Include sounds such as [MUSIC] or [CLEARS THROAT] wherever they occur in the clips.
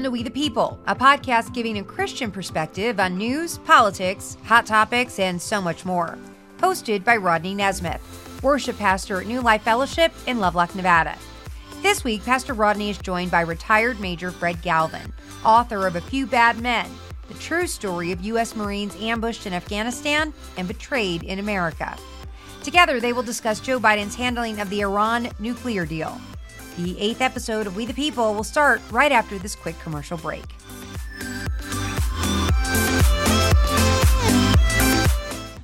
Welcome to We the People, a podcast giving a Christian perspective on news, politics, hot topics, and so much more. Hosted by Rodney Nesmith, worship pastor at New Life Fellowship in Lovelock, Nevada. This week, Pastor Rodney is joined by retired Major Fred Galvin, author of A Few Bad Men, the true story of U.S. Marines ambushed in Afghanistan and betrayed in America. Together, they will discuss Joe Biden's handling of the Iran nuclear deal the eighth episode of We the People will start right after this quick commercial break.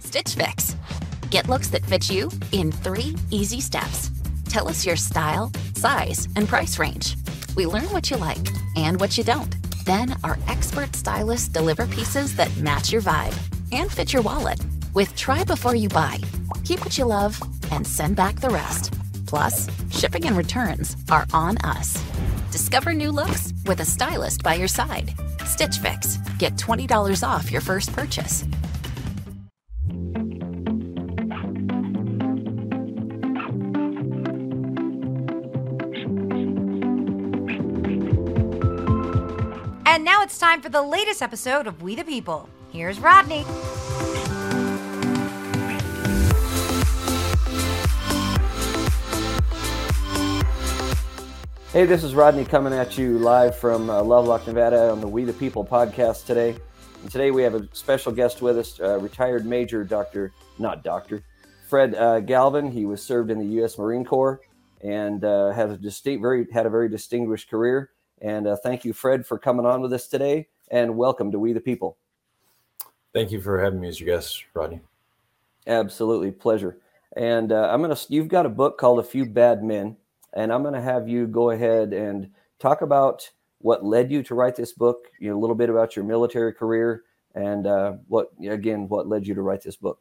Stitch Fix. Get looks that fit you in three easy steps. Tell us your style, size, and price range. We learn what you like and what you don't. Then our expert stylists deliver pieces that match your vibe and fit your wallet. With Try Before You Buy, keep what you love and send back the rest. Plus, shipping and returns are on us. Discover new looks with a stylist by your side. Stitch Fix. Get $20 off your first purchase. And now it's time for the latest episode of We the People. Here's Rodney. Hey, this is Rodney coming at you live from uh, Lovelock, Nevada on the We the People podcast today. And today we have a special guest with us, uh, retired Major Dr. Not Doctor, Fred uh, Galvin. He was served in the U.S. Marine Corps and uh, has a distinct, very had a very distinguished career. And uh, thank you, Fred, for coming on with us today. And welcome to We the People. Thank you for having me as your guest, Rodney. Absolutely, pleasure. And uh, I'm gonna. You've got a book called A Few Bad Men and I'm going to have you go ahead and talk about what led you to write this book. You know, a little bit about your military career, and uh, what again, what led you to write this book.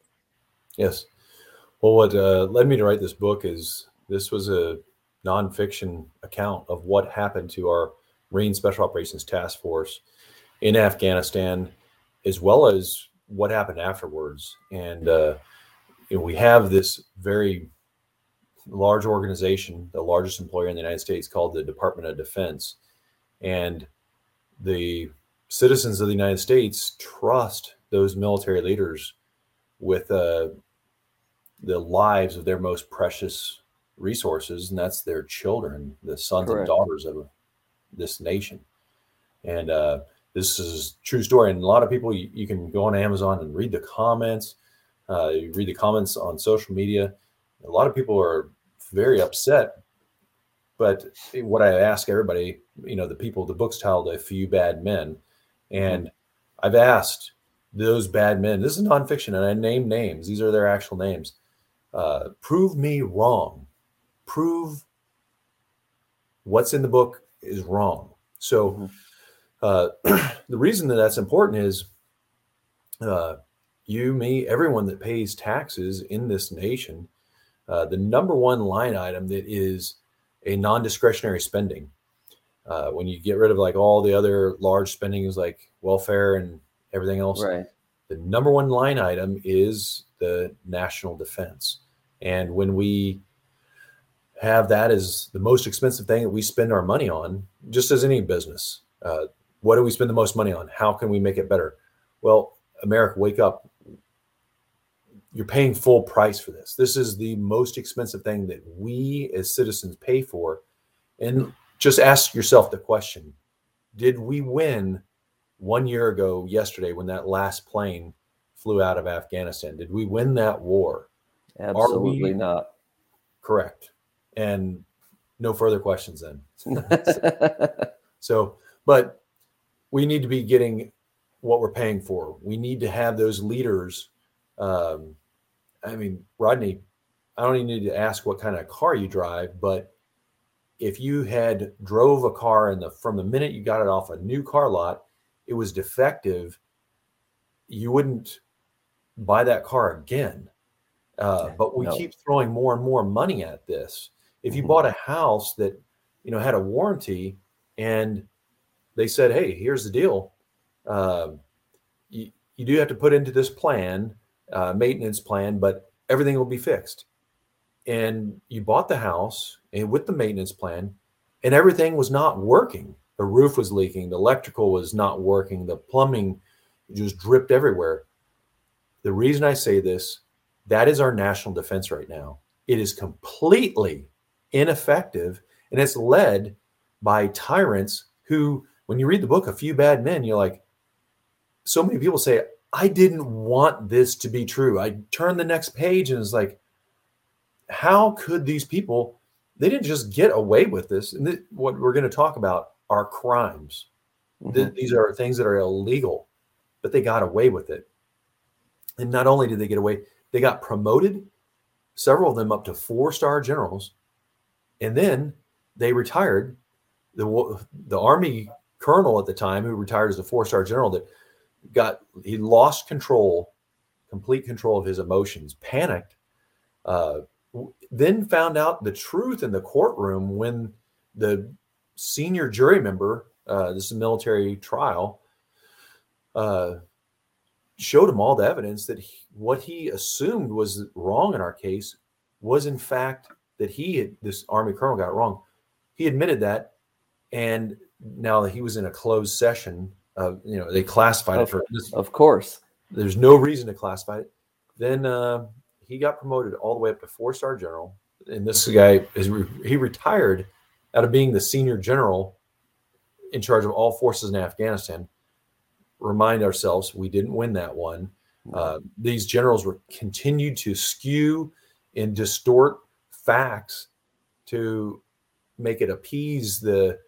Yes. Well, what uh, led me to write this book is this was a nonfiction account of what happened to our Marine Special Operations Task Force in Afghanistan, as well as what happened afterwards. And uh, you know, we have this very large organization, the largest employer in the United States, called the Department of Defense. And the citizens of the United States trust those military leaders with uh, the lives of their most precious resources, and that's their children, the sons Correct. and daughters of this nation. And uh, this is true story. And a lot of people, you, you, can go on Amazon and read the comments. Uh, you read the comments on social media. A lot of people are very upset. But what I ask everybody, you know, the people, the book's titled "A Few Bad Men," and I've asked those bad men. This is nonfiction, and I name names. These are their actual names. Uh, prove me wrong. Prove what's in the book is wrong. So, mm-hmm. uh, [CLEARS THROAT] the reason that that's important is uh, you, me, everyone that pays taxes in this nation uh, the number one line item that is a non-discretionary spending. Uh, when you get rid of like all the other large spendings like welfare and everything else, right. the number one line item is the national defense. And when we have that as the most expensive thing that we spend our money on, just as any business, uh, what do we spend the most money on? How can we make it better? Well, America, wake up you're paying full price for this. This is the most expensive thing that we as citizens pay for. And just ask yourself the question Did we win one year ago, yesterday, when that last plane flew out of Afghanistan? Did we win that war? Absolutely not. Correct. And no further questions then. [LAUGHS] so, but we need to be getting what we're paying for. We need to have those leaders um, I mean, Rodney, I don't even need to ask what kind of car you drive, but if you had drove a car and the from the minute you got it off a new car lot, it was defective, you wouldn't buy that car again. Uh, but we no. keep throwing more and more money at this. If you mm-hmm. bought a house that you know had a warranty and they said, "Hey, here's the deal," uh, you, you do have to put into this plan uh, maintenance plan, but everything will be fixed. And you bought the house and with the maintenance plan, and everything was not working. the roof was leaking, the electrical was not working, the plumbing just dripped everywhere. The reason I say this, that is our national defense right now. It is completely ineffective and it's led by tyrants who, when you read the book, A Few Bad Men, you're like, so many people say, I didn't want this to be true. I turned the next page and it's like, how could these people, they didn't just get away with this. And th- what we're going to talk about are crimes. Mm-hmm. Th- these are things that are illegal, but they got away with it. And not only did they get away, they got promoted, several of them up to four star generals. And then they retired. The, the Army colonel at the time, who retired as a four star general, that got he lost control, complete control of his emotions, panicked, uh, then found out the truth in the courtroom when the senior jury member, uh, this is a military trial, uh, showed him all the evidence that he, what he assumed was wrong in our case was in fact that he had this army colonel got wrong. He admitted that, and now that he was in a closed session, uh, you know, they classified of, it for. Of course, there's no reason to classify it. Then uh, he got promoted all the way up to four star general, and this guy is he retired out of being the senior general in charge of all forces in Afghanistan. Remind ourselves, we didn't win that one. Uh, these generals were continued to skew and distort facts to make it appease the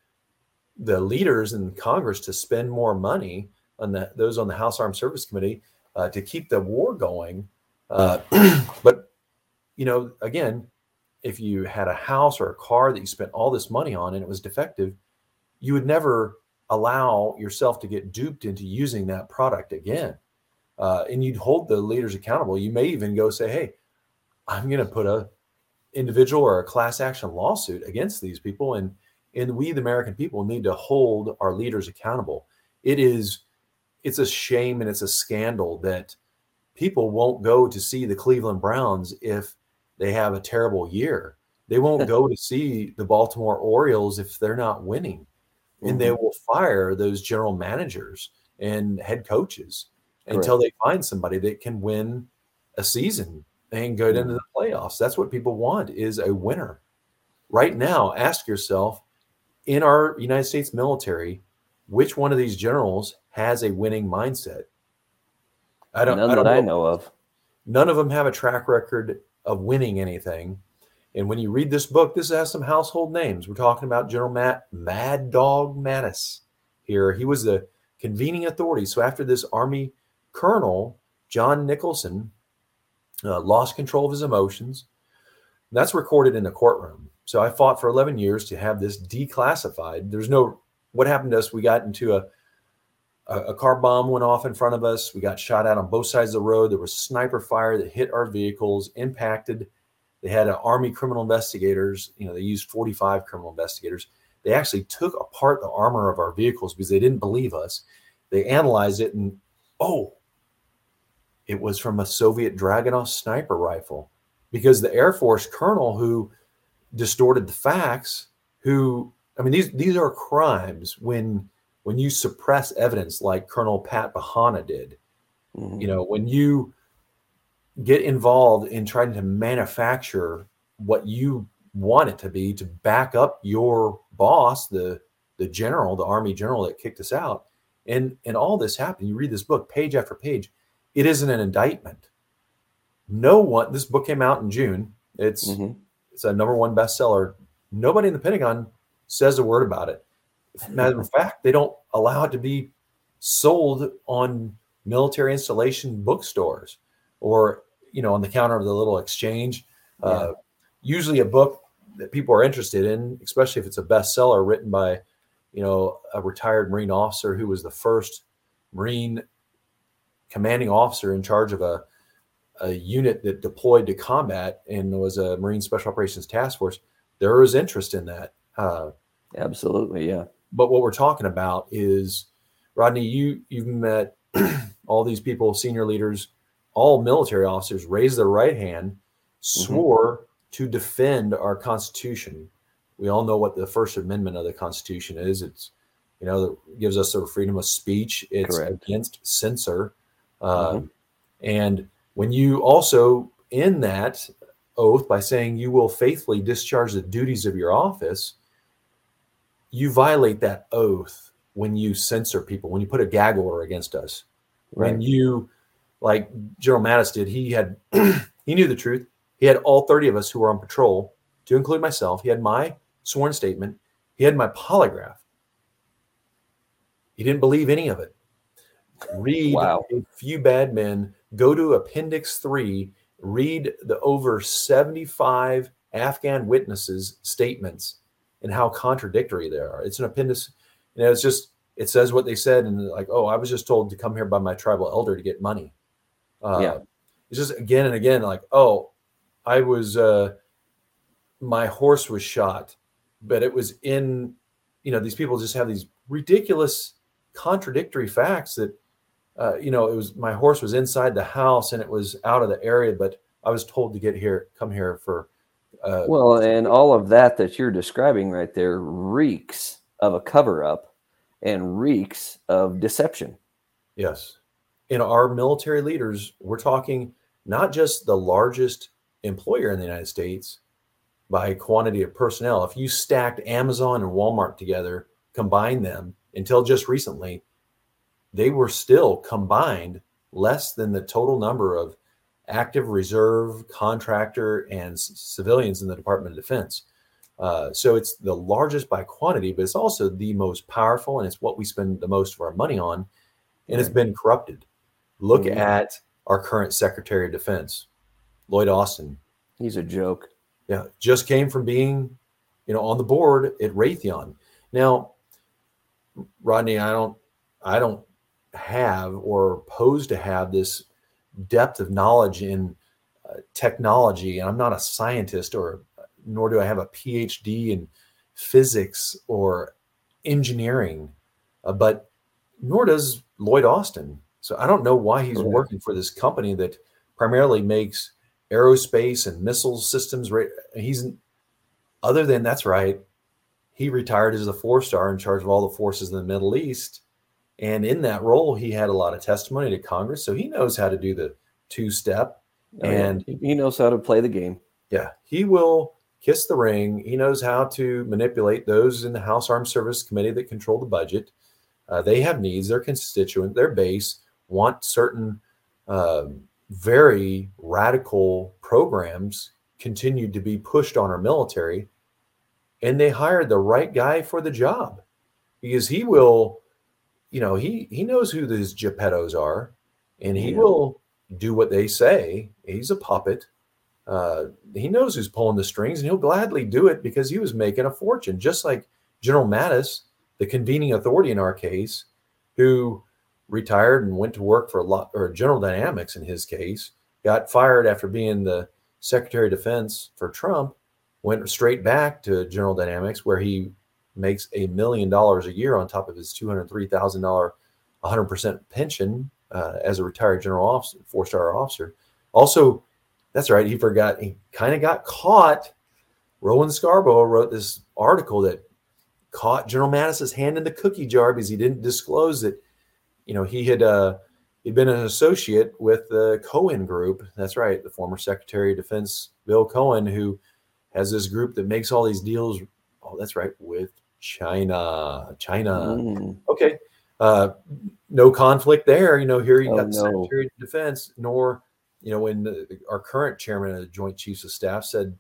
the leaders in Congress to spend more money on the, those on the House Armed Service Committee uh, to keep the war going. Uh, [CLEARS THROAT] but you know, again, if you had a house or a car that you spent all this money on and it was defective, you would never allow yourself to get duped into using that product again. Uh, and you'd hold the leaders accountable. You may even go say, "Hey, I'm going to put a individual or a class action lawsuit against these people and and we the american people need to hold our leaders accountable it is it's a shame and it's a scandal that people won't go to see the cleveland browns if they have a terrible year they won't [LAUGHS] go to see the baltimore orioles if they're not winning and mm-hmm. they will fire those general managers and head coaches Correct. until they find somebody that can win a season and go into mm-hmm. the playoffs. That's what people want is a winner. Right now, ask yourself in our United States military, which one of these generals has a winning mindset? I don't, None I don't that know. I know of. None of them have a track record of winning anything. And when you read this book, this has some household names. We're talking about General Matt Mad Dog Mattis here. He was the convening authority. So after this Army colonel, John Nicholson, uh, lost control of his emotions. That's recorded in the courtroom. So I fought for 11 years to have this declassified. There's no, what happened to us? We got into a, a, car bomb went off in front of us. We got shot at on both sides of the road. There was sniper fire that hit our vehicles, impacted. They had an Army criminal investigators. You know, they used 45 criminal investigators. They actually took apart the armor of our vehicles because they didn't believe us. They analyzed it and, oh, it was from a Soviet Dragunov sniper rifle because the Air Force colonel who distorted the facts, who I mean these these are crimes when when you suppress evidence like Colonel Pat Bahana did. Mm-hmm. You know, when you get involved in trying to manufacture what you want it to be to back up your boss, the the general, the army general that kicked us out. And and all this happened. You read this book page after page it isn't an indictment. No one. This book came out in June. It's mm-hmm. It's a number one bestseller. Nobody in the Pentagon says a word about it. Matter of fact, they don't allow it to be sold on military installation bookstores or you know on the counter of the little exchange. Yeah. Uh, usually, a book that people are interested in, especially if it's a bestseller written by you know a retired Marine officer who was the first Marine commanding officer in charge of a, a unit that deployed to combat and was a Marine Special Operations Task Force, there is interest in that. Uh, Absolutely, yeah. But what we're talking about is, Rodney, you you've met [CLEARS THROAT] all these people, senior leaders, all military officers, raised their right hand, mm-hmm. swore mm-hmm. to defend our Constitution. We all know what the First Amendment of the Constitution is. It's you know, that gives us the freedom of speech. It's Correct. against censor. Uh, Mhm. And when you also in that oath by saying you will faithfully discharge the duties of your office, you violate that oath when you censor people, when you put a gag order against us. When you, like General Mattis did, he had, [CLEARS THROAT] he knew the truth. He had all 30 of us who were on patrol, to include myself. He had my sworn statement. He had my polygraph. He didn't believe any of it. Read Wow. a few bad men, go to Appendix 3, read the over 75 Afghan witnesses' statements and how contradictory they are. It's an appendix, you know, it's just, it says what they said, and like, oh, I was just told to come here by my tribal elder to get money. Uh, Yeah. It's just again and again, like, oh, I was, uh, my horse was shot, but it was in, you know, these people just have these ridiculous contradictory facts that uh, you know, it was my horse was inside the house and it was out of the area, but I was told to get here, come here for. Uh, Well, and all of that that you're describing right there reeks of a cover up and reeks of deception. yes, in our military leaders, we're talking not just the largest employer in the United States by quantity of personnel. If you stacked Amazon and Walmart together, combine them until just recently, they were still combined less than the total number of active reserve, contractor, and civilians in the Department of Defense. Uh, so it's the largest by quantity, but it's also the most powerful, and it's what we spend the most of our money on, and it's been corrupted. Look Mhm. at our current Secretary of Defense, Lloyd Austin. He's a joke. Yeah, just came from being, you know, on the board at Raytheon. Now, Rodney, I don't, I don't have or pose to have this depth of knowledge in uh, technology, and I'm not a scientist, or nor do I have a PhD in physics or engineering, uh, but nor does Lloyd Austin. So I don't know why he's Correct. working for this company that primarily makes aerospace and missile systems. He's other than that's right. He retired as a four star in charge of all the forces in the Middle East. And in that role, he had a lot of testimony to Congress. So he knows how to do the two step. Oh, yeah. And- he knows how to play the game. Yeah, he will kiss the ring. He knows how to manipulate those in the House Armed Service Committee that control the budget. Uh, they have needs. Their constituent, their base, want certain um, very radical programs continued to be pushed on our military, and they hired the right guy for the job because he will, you know, he he knows who these Geppettos are, and he Yeah. will do what they say. He's a puppet. Uh, he knows who's pulling the strings, and he'll gladly do it because he was making a fortune, just like General Mattis, the convening authority in our case, who retired and went to work for a lot or General Dynamics in his case, got fired after being the Secretary of Defense for Trump, went straight back to General Dynamics where he makes a million dollars a year on top of his two hundred three thousand dollar, one hundred percent pension uh, as a retired general officer, four star officer. Also, that's right, he forgot he kind of got caught. Rowan Scarborough wrote this article that caught General Mattis's hand in the cookie jar because he didn't disclose that, you know, he had uh, he'd been an associate with the Cohen Group. That's right, the former Secretary of Defense Bill Cohen, who has this group that makes all these deals. Oh, that's right, with China. China. Mm. Okay. Uh, no conflict there. You know, here you Oh, got the no. Secretary of Defense, nor, you know, when the, our current chairman of the Joint Chiefs of Staff said,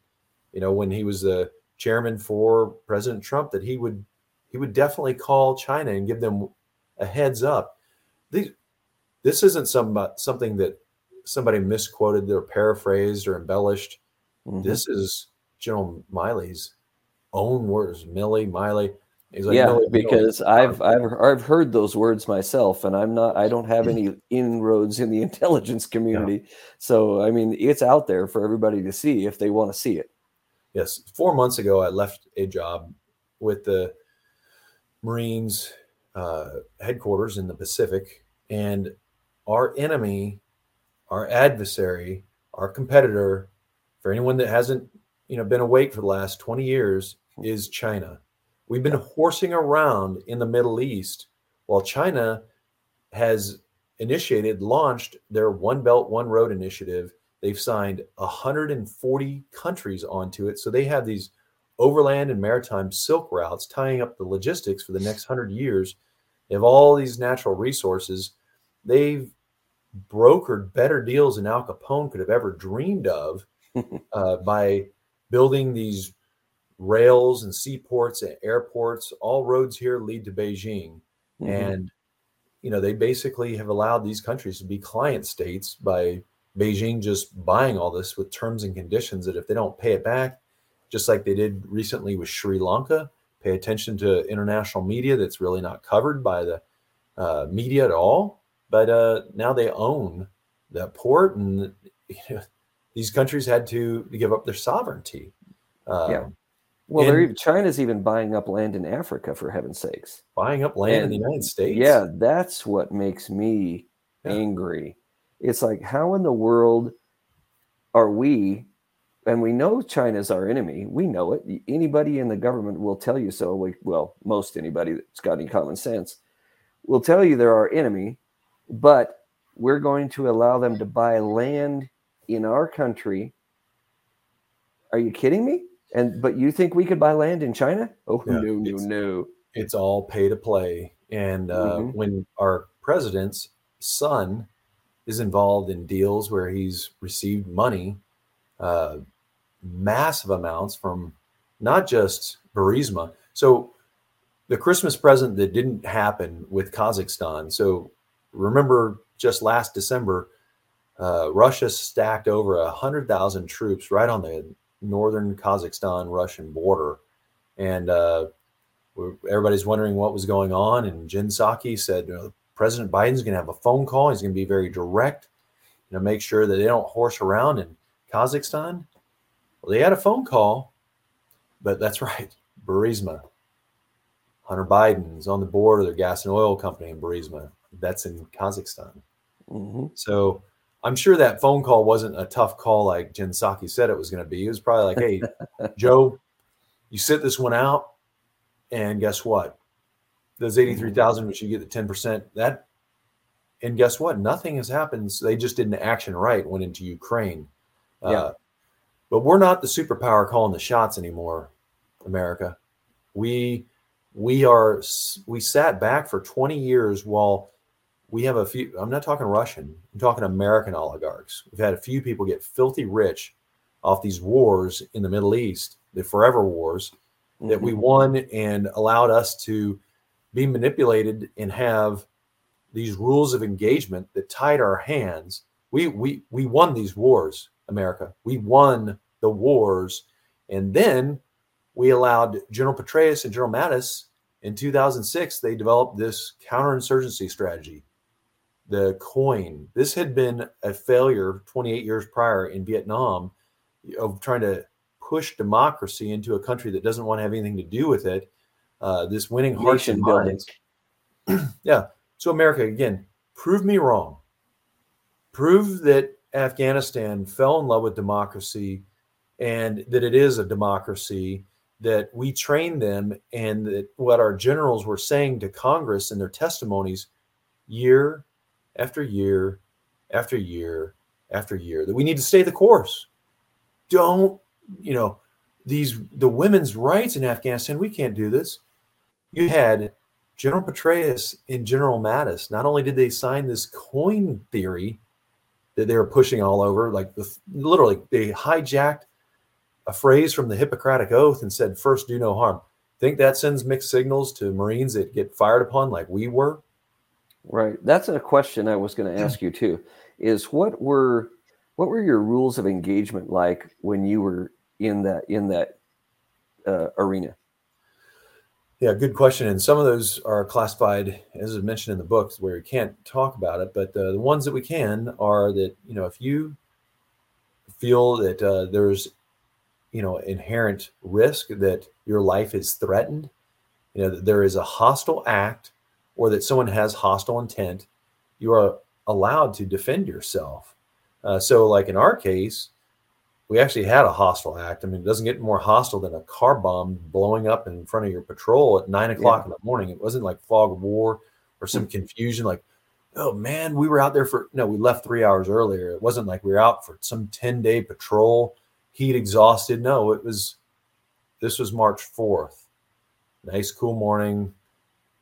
you know, when he was the chairman for President Trump, that he would he would definitely call China and give them a heads up. These, this isn't some something that somebody misquoted or paraphrased or embellished. Mhm. This is General Miley's own words. Millie, Miley. Like, yeah, "Millie, we don't- because I've I've I've heard those words myself, and I'm not I don't have any inroads in the [LAUGHS] intelligence community. So I mean, it's out there for everybody to see if they want to see it. Yes, four months ago, I left a job with the Marines uh, headquarters in the Pacific, and our enemy, our adversary, our competitor, for anyone that hasn't, you know, been awake for the last twenty years, is China. We've been horsing around in the Middle East while China has initiated, launched their One Belt, One Road initiative. They've signed 140 countries onto it. So they have these overland and maritime silk routes tying up the logistics for the next 100 years. They have all these natural resources. They've brokered better deals than Al Capone could have ever dreamed of [LAUGHS] uh, by building these rails and seaports and airports. All roads here lead to Beijing. Mm-hmm. And, you know, they basically have allowed these countries to be client states by Beijing just buying all this with terms and conditions that if they don't pay it back, just like they did recently with Sri Lanka, pay attention to international media that's really not covered by the uh, media at all. But uh, now they own that port, and [LAUGHS] you know, these countries had to, give up their sovereignty. Um, yeah. Well, and, China's even buying up land in Africa for heaven's sakes. Buying up land and, in the United States. Yeah, that's what makes me yeah. angry. It's like, how in the world are we? And we know China's our enemy. We know it. Anybody in the government will tell you so. We, well, most anybody that's got any common sense will tell you they're our enemy, but we're going to allow them to buy land in our country. Are you kidding me? And but you think we could buy land in China? Oh yeah, no, no, no. It's all pay to play. And uh, mm-hmm. when our president's son is involved in deals where he's received money, uh, massive amounts from not just Burisma. So the Christmas present that didn't happen with Kazakhstan. So remember, just last December, uh, Russia stacked over a hundred thousand troops right on the northern Kazakhstan Russian border, and uh, everybody's wondering what was going on. And Jen Psaki said, you know, President Biden's going to have a phone call. He's going to be very direct, you know, make sure that they don't horse around in Kazakhstan. Well, they had a phone call, but that's [LAUGHS] right, Burisma. Hunter Biden's on the board of their gas and oil company in Burisma. That's in Kazakhstan. Mm-hmm. So I'm sure that phone call wasn't a tough call like Jen Psaki said it was going to be. It was probably like, hey, [LAUGHS] Joe, you sit this one out, and guess what? Those 83,000, which you get the 10%, that, and guess what? Nothing has happened. So they just didn't action right, went into Ukraine. Uh, yeah. Uh, but we're not the superpower calling the shots anymore, America. We, we are, we sat back for 20 years while we have a few i'm not talking russian i'm talking american oligarchs we've had a few people get filthy rich off these wars in the middle east the forever wars mm-hmm. that we mm-hmm. won and allowed us to be manipulated and have these rules of engagement that tied our hands we we we won these wars america we won the wars and then we allowed general petraeus and general mattis in 2006 they developed this counterinsurgency strategy the coin. This had been a failure 28 years prior in Vietnam of trying to push democracy into a country that doesn't want to have anything to do with it. Uh, this winning hearts and minds. [CLEARS THROAT] yeah. So America again, prove me wrong. Prove that Afghanistan fell in love with democracy and that it is a democracy that we trained them and that what our generals were saying to Congress in their testimonies year after year after year after year that we need to stay the course. Don't, you know, these the women's rights in Afghanistan, we can't do this. You had General Petraeus and General Mattis. Not only did they sign this coin theory that they were pushing all over, like the, literally they hijacked a phrase from the Hippocratic Oath and said, first do no harm. Think that sends mixed signals to Marines that get fired upon like we were? Right. That's a question I was going to ask you too. Is what were what were your rules of engagement like when you were in that in that uh, arena? Yeah, good question. And some of those are classified, as I mentioned in the books, where we can't talk about it. But uh, the ones that we can are that you know if you feel that uh, there's you know inherent risk that your life is threatened, you know that there is a hostile act or that someone has hostile intent, you are allowed to defend yourself. Uh, so, like in our case, we actually had a hostile act. I mean, it doesn't get more hostile than a car bomb blowing up in front of your patrol at nine o'clock yeah. in the morning. It wasn't like fog of war or some confusion like, oh man, we were out there for no, we left three hours earlier. It wasn't like we were out for some 10 day patrol, heat exhausted. No, it was this was March 4th. Nice cool morning.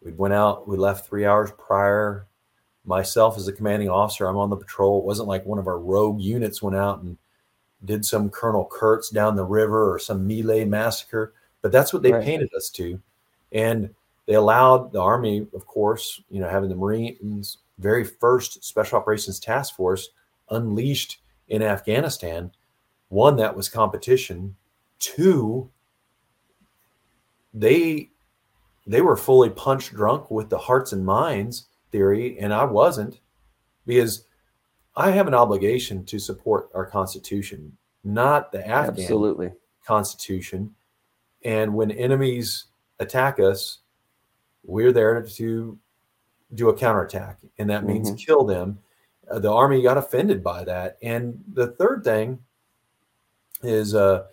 We went out, we left three hours prior. Myself as the commanding officer, I'm on the patrol. It wasn't like one of our rogue units went out and did some Colonel Kurtz down the river or some melee massacre, but that's what they right. painted us to. And they allowed the Army, of course, you know, having the Marines, very first Special Operations Task Force unleashed in Afghanistan. One, that was competition. Two, they they were fully punch drunk with the hearts and minds theory, and I wasn't, because I have an obligation to support our Constitution, not the Afghan Absolutely. Constitution. And when enemies attack us, we're there to do a counterattack, and that means mm-hmm. kill them. Uh, the army got offended by that. And the third thing is uh,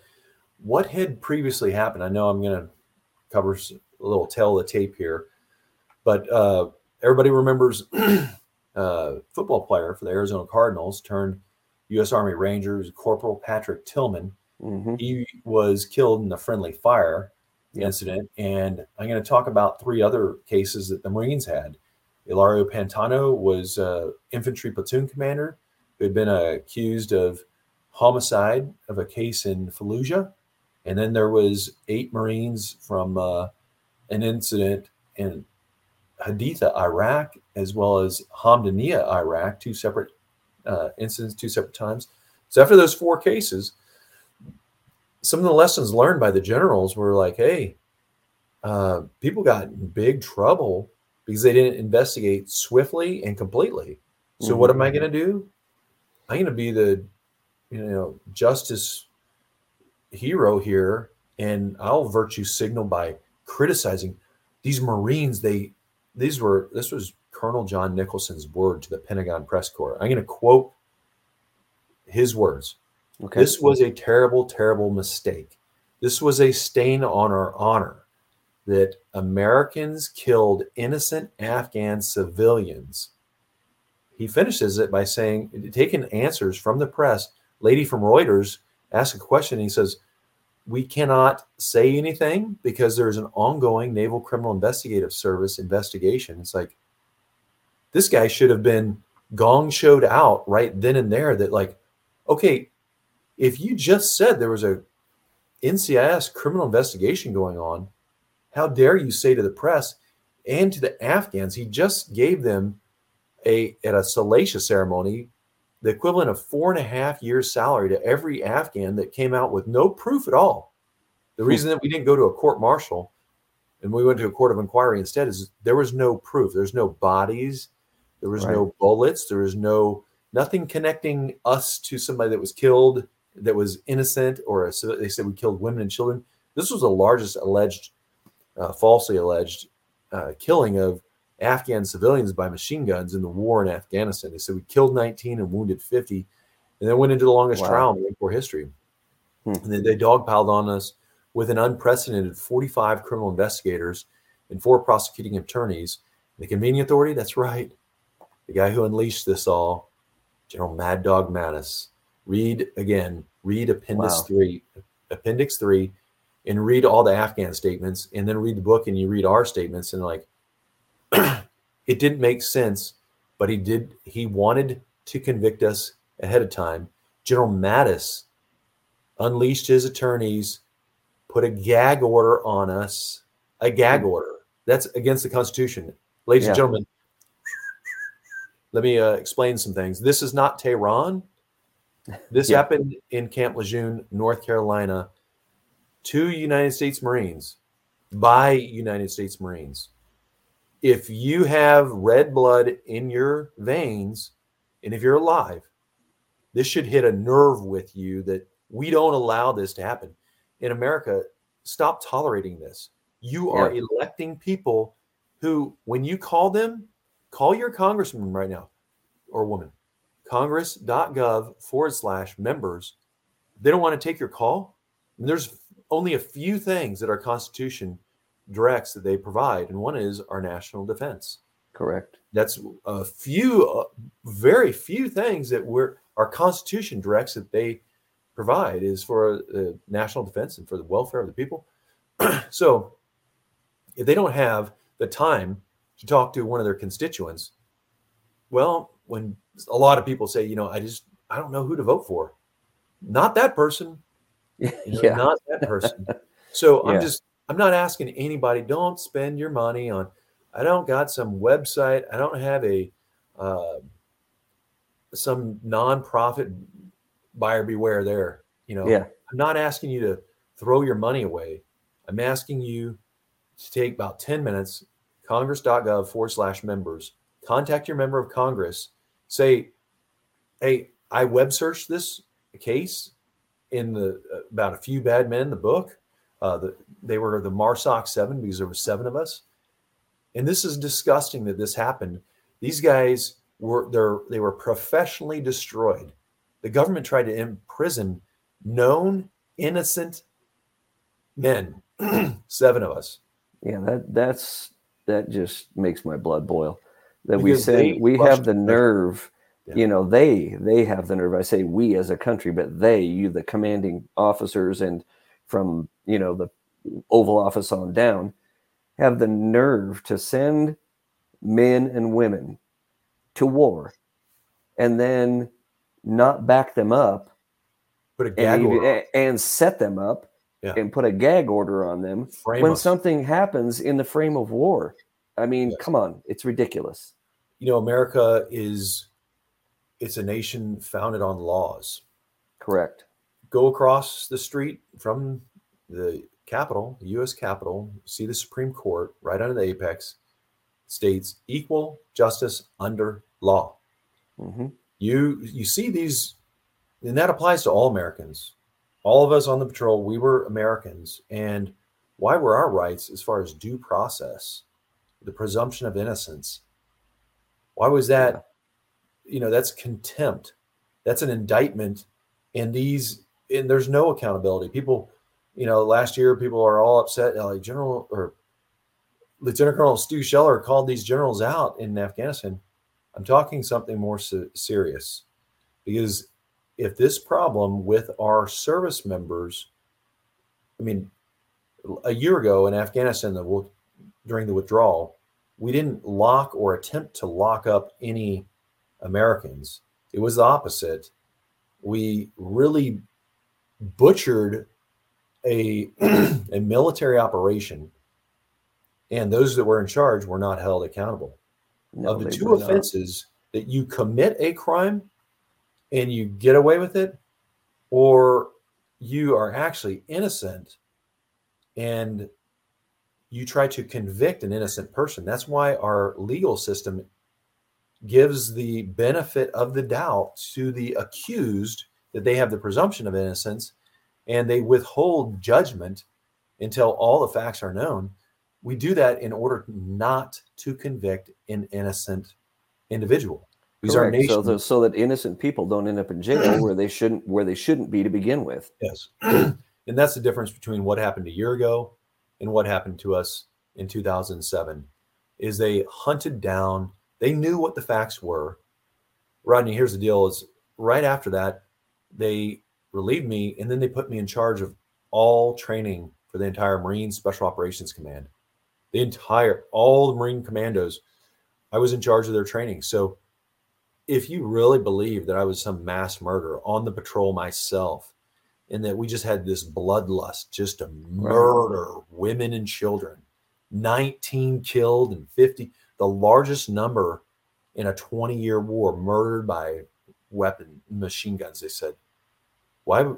what had previously happened. I know I'm going to cover a little tell the tape here, but uh, everybody remembers [CLEARS THROAT] uh, football player for the Arizona Cardinals turned U.S. Army Rangers, Corporal Patrick Tillman. Mm-hmm. He was killed in a friendly fire incident. And I'm going to talk about three other cases that the Marines had. Ilario Pantano was uh, infantry platoon commander who had been uh, accused of homicide of a case in Fallujah. And then there was eight Marines from uh, an incident in Haditha, Iraq, as well as Hamdaniya, Iraq, two separate uh, incidents, two separate times. So after those four cases, some of the lessons learned by the generals were like, hey, uh, people got in big trouble because they didn't investigate swiftly and completely. So mm-hmm. what am I going to do? I'm going to be the, you know, justice hero here, and I'll virtue signal by criticizing these Marines. They these were this was Colonel John Nicholson's word to the Pentagon press corps. I'm going to quote his words. Okay. This was a terrible, terrible mistake. This was a stain on our honor that Americans killed innocent Afghan civilians. He finishes it by saying, taking answers from the press. Lady from Reuters asked a question. he says, we cannot say anything because there's an ongoing Naval Criminal Investigative Service investigation. It's like this guy should have been gong showed out right then and there that like, okay, if you just said there was a NCIS criminal investigation going on, how dare you say to the press and to the Afghans, he just gave them a at a solatia ceremony the equivalent of four and a half years salary to every Afghan that came out with no proof at all. The reason that we didn't go to a court martial and we went to a court of inquiry instead is there was no proof. There's no bodies. There was right. no bullets. There was no nothing connecting us to somebody that was killed that was innocent or a, they said we killed women and children. This was the largest alleged, uh, falsely alleged uh, killing of Afghan civilians by machine guns in the war in Afghanistan. They said we killed 19 and wounded 50, and then went into the longest wow. trial in Corps history. Hmm. And then they dogpiled on us with an unprecedented 45 criminal investigators and four prosecuting attorneys. The convening authority, that's right. The guy who unleashed this all, General Mad Dog Mattis. Read again, read Appendix wow. 3, Appendix 3, and read all the Afghan statements, and then read the book and you read our statements, and like, [CLEARS THROAT] it didn't make sense, but he did. He wanted to convict us ahead of time. General Mattis unleashed his attorneys, put a gag order on us. A gag hmm. order that's against the Constitution, ladies yeah. and gentlemen. [LAUGHS] Let me uh, explain some things. This is not Tehran. This yeah. happened in Camp Lejeune, North Carolina. Two United States Marines by United States Marines if you have red blood in your veins and if you're alive, this should hit a nerve with you that we don't allow this to happen. In America, stop tolerating this. You are yeah. electing people who, when you call them, call your congressman right now or woman, congress.gov forward slash members they don't want to take your call. And there's only a few things that our Constitution directs that they provide, and one is our national defense. Correct. That's a few, uh, very few things that we're our Constitution directs that they provide is for uh, national defense and for the welfare of the people. [CLEARS THROAT] so, if they don't have the time to talk to one of their constituents, well, when a lot of people say, you know, I just I don't know who to vote for, not that person, [LAUGHS] you know, yeah. not that person. [LAUGHS] So Yeah. I'm just I'm not asking anybody. Don't spend your money on. I don't got some website. I don't have a uh, some nonprofit buyer beware there. You know, Yeah. I'm not asking you to throw your money away. I'm asking you to take about 10 minutes, congress.gov forward slash members, contact your member of Congress, say, hey, I web searched this case in the uh, about a few bad men, the book. Uh, the, they were the Marsoc seven because there were seven of us. And this is disgusting that this happened. These guys were they're, they were professionally destroyed. The government tried to imprison known innocent men, [CLEARS THROAT] seven of us. Yeah, that that's that just makes my blood boil. That we Because send they we have the the- nerve, Yeah. you know, they they have the nerve. I say we as a country, but they, you the commanding officers and from, you know, the Oval Office on down, have the nerve to send men and women to war and then not back them up Put a gag and, order and set them up Yeah. and put a gag order on them frame when us. something happens in the frame of war. I mean, come on, it's ridiculous. you know, America is it's a nation founded on laws. Correct. Go across the street from the Capitol, the U.S. Capitol, see the Supreme Court right under the apex states equal justice under law. hmm You you see these, and that applies to all Americans. All of us on the patrol, we were Americans, and why were our rights as far as due process, the presumption of innocence? Why was that? You know, that's contempt. That's an indictment, and these and there's no accountability. People, you know, last year people are all upset. Like General or Lieutenant Colonel Stu Scheller called these generals out in Afghanistan. I'm talking something more se- serious because if this problem with our service members, I mean, a year ago in Afghanistan, the, during the withdrawal, we didn't lock or attempt to lock up any Americans. It was the opposite. We really butchered a [CLEARS THROAT] a military operation, and those that were in charge were not held accountable No, of the two were not. offenses that you commit a crime and you get away with it, or you are actually innocent and you try to convict an innocent person. That's why our legal system gives the benefit of the doubt to the accused that they have the presumption of innocence and they withhold judgment until all the facts are known. We do that in order not to convict an innocent individual. Our Correct. So, nation, that- so that innocent people don't end up in jail [CLEARS THROAT] where they shouldn't where they shouldn't be to begin with. yes, [CLEARS THROAT] and that's the difference between what happened a year ago and what happened to us in 2007. Is they hunted down, they knew what the facts were. Rodney, here's the deal: is right after that, they relieved me, and then they put me in charge of all training for the entire Marine Special Operations Command. The entire, all the Marine commandos, I was in charge of their training. So, if you really believe that I was some mass murderer on the patrol myself, and that we just had this bloodlust just to murder women and children, 19 killed and 50, the largest number in a 20 year war murdered by weapon machine guns, they said why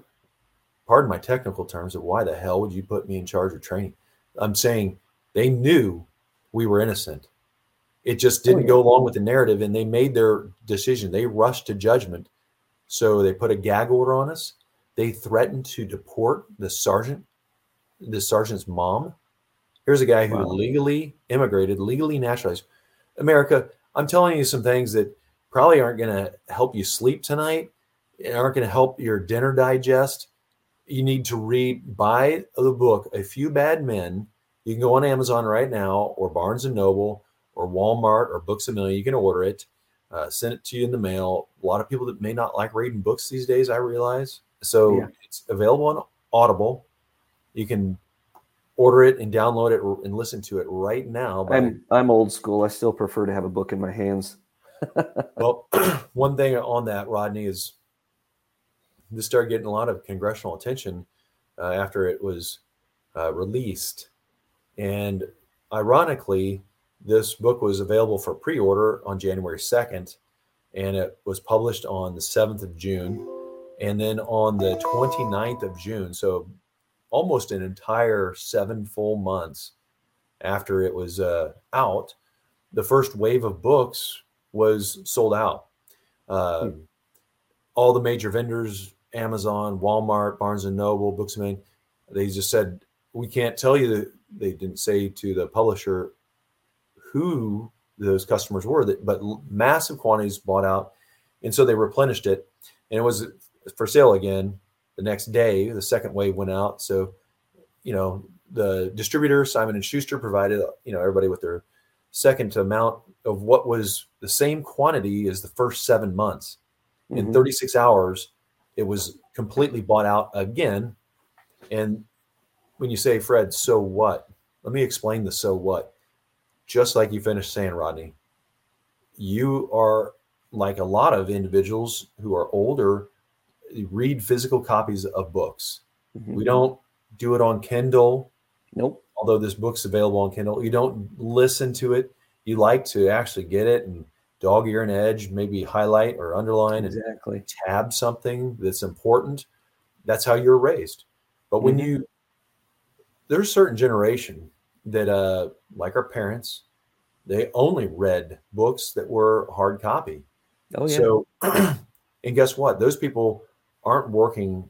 pardon my technical terms but why the hell would you put me in charge of training? I'm saying they knew we were innocent. It just didn't oh, yeah. go along with the narrative and they made their decision. They rushed to judgment. So they put a gag order on us. They threatened to deport the sergeant the sergeant's mom. Here's a guy who Wow. legally immigrated legally naturalized america i'm telling you some things that probably aren't going to help you sleep tonight aren't going to help your dinner digest, you need to read, buy the book, A Few Bad Men. You can go on Amazon right now or Barnes and Noble or Walmart or Books a Million. You can order it, uh, send it to you in the mail. A lot of people that may not like reading books these days, I realize. So yeah. it's available on Audible. You can order it and download it and listen to it right now. By, I'm I'm old school. I still prefer to have a book in my hands. [LAUGHS] well, [CLEARS THROAT] one thing on that, Rodney, is this started getting a lot of congressional attention uh, after it was uh, released, and ironically, this book was available for pre-order on January second, and it was published on the seventh of June, and then on the 29th of June. So almost an entire seven full months after it was uh, out, the first wave of books was sold out. Uh, hmm. All the major vendors, Amazon, Walmart, Barnes and Noble, Books and they just said we can't tell you that they didn't say to the publisher who those customers were that but massive quantities bought out and so they replenished it and it was for sale again the next day the second wave went out so you know the distributor simon and schuster provided you know everybody with their second amount of what was the same quantity as the first seven months mm-hmm. in 36 hours it was completely bought out again and when you say fred so what let me explain the so what just like you finished saying rodney you are like a lot of individuals who are older read physical copies of books. Mm-hmm. We don't do it on Kindle. Nope. Although this book's available on Kindle, you don't listen to it. You like to actually get it and dog ear and edge, maybe highlight or underline exactly. and tab something that's important. That's how you're raised. But when mm-hmm. you there's a certain generation that uh like our parents, they only read books that were hard copy. Oh yeah. So [CLEARS THROAT] and guess what? Those people aren't working